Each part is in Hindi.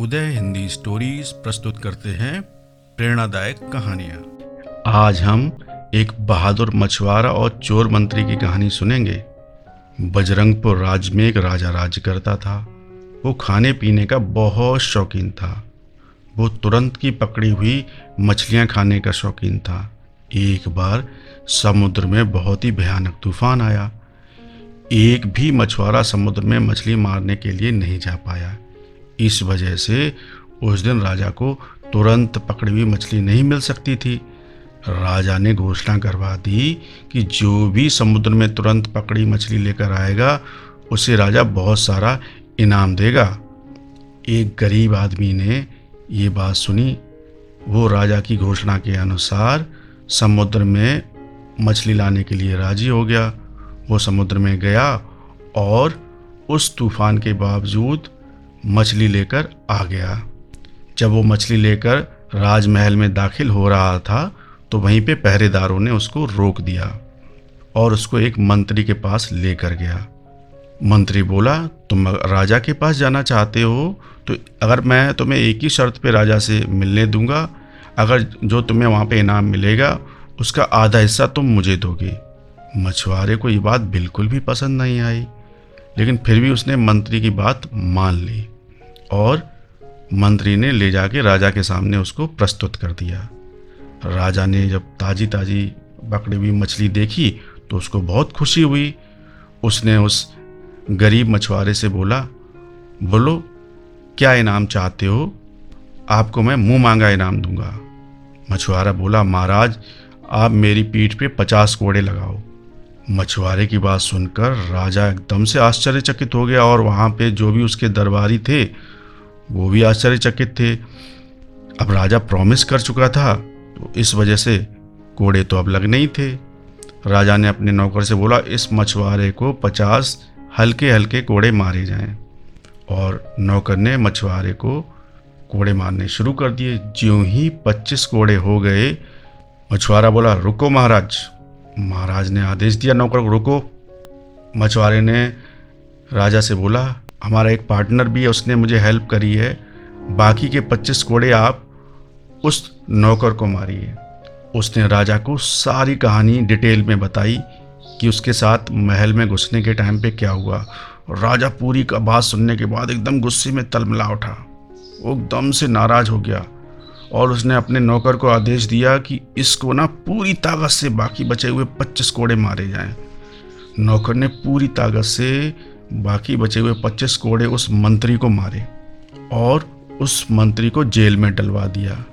उदय हिंदी स्टोरीज प्रस्तुत करते हैं प्रेरणादायक कहानियाँ। आज हम एक बहादुर मछुआरा और चोर मंत्री की कहानी सुनेंगे। बजरंगपुर राज्य में एक राजा राज्य करता था। वो खाने पीने का बहुत शौकीन था। वो तुरंत की पकड़ी हुई मछलियाँ खाने का शौकीन था। एक बार समुद्र में बहुत ही भयानक तूफ़ान आया। एक भी मछुआरा समुद्र में मछली मारने के लिए नहीं जा पाया। इस वजह से उस दिन राजा को तुरंत पकड़ी हुई मछली नहीं मिल सकती थी। राजा ने घोषणा करवा दी कि जो भी समुद्र में तुरंत पकड़ी मछली लेकर आएगा, उसे राजा बहुत सारा इनाम देगा। एक गरीब आदमी ने ये बात सुनी। वो राजा की घोषणा के अनुसार समुद्र में मछली लाने के लिए राज़ी हो गया। वो समुद्र में गया और उस तूफ़ान के बावजूद मछली लेकर आ गया। जब वो मछली लेकर राजमहल में दाखिल हो रहा था तो वहीं पे पहरेदारों ने उसको रोक दिया और उसको एक मंत्री के पास लेकर गया। मंत्री बोला, तुम राजा के पास जाना चाहते हो तो अगर मैं तुम्हें एक ही शर्त पे राजा से मिलने दूँगा, अगर जो तुम्हें वहाँ पे इनाम मिलेगा, उसका आधा हिस्सा तुम मुझे दोगे। मछुआरे को ये बात बिल्कुल भी पसंद नहीं आई। लेकिन फिर भी उसने मंत्री की बात मान ली और मंत्री ने ले जाके राजा के सामने उसको प्रस्तुत कर दिया। राजा ने जब ताज़ी ताज़ी पकड़ी हुई मछली देखी तो उसको बहुत खुशी हुई। उसने उस गरीब मछुआरे से बोला, बोलो, क्या इनाम चाहते हो? आपको मैं मुँह मांगा इनाम दूँगा। मछुआरा बोला, महाराज, आप मेरी पीठ पे पचास कोड़े लगाओ। मछुआरे की बात सुनकर राजा एकदम से आश्चर्यचकित हो गया और वहाँ पे जो भी उसके दरबारी थे, वो भी आश्चर्यचकित थे। अब राजा प्रॉमिस कर चुका था तो इस वजह से कोड़े तो अब लग नहीं थे। राजा ने अपने नौकर से बोला, इस मछुआरे को पचास हल्के हल्के कोड़े मारे जाएँ। और नौकर ने मछुआरे को कोड़े मारने शुरू कर दिए। ज्यों ही पच्चीस कोड़े हो गए, मछुआरा बोला, रुको महाराज महाराज ने आदेश दिया, नौकर को। रुको मछुआरे ने राजा से बोला, हमारा एक पार्टनर भी है, उसने मुझे हेल्प करी है। बाकी के पच्चीस कोड़े आप उस नौकर को मारिए। उसने राजा को सारी कहानी डिटेल में बताई कि उसके साथ महल में घुसने के टाइम पे क्या हुआ। राजा पूरी का बात सुनने के बाद एकदम गुस्से में तलमला उठा। वो एकदम से नाराज़ हो गया। और उसने अपने नौकर को आदेश दिया कि इसको ना पूरी ताकत से बाकी बचे हुए पच्चीस कोड़े मारे जाएँ। नौकर ने पूरी ताकत से बाकी बचे हुए पच्चीस कोड़े उस मंत्री को मारे और उस मंत्री को जेल में डलवा दिया।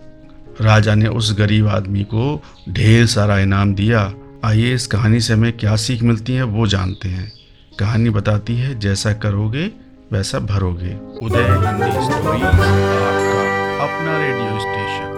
राजा ने उस गरीब आदमी को ढेर सारा इनाम दिया। आइए इस कहानी से हमें क्या सीख मिलती है वो जानते हैं। कहानी बताती है, जैसा करोगे, वैसा भरोगे। उदय हिंदी स्टोरी आपका अपना रेडियो स्टेशन।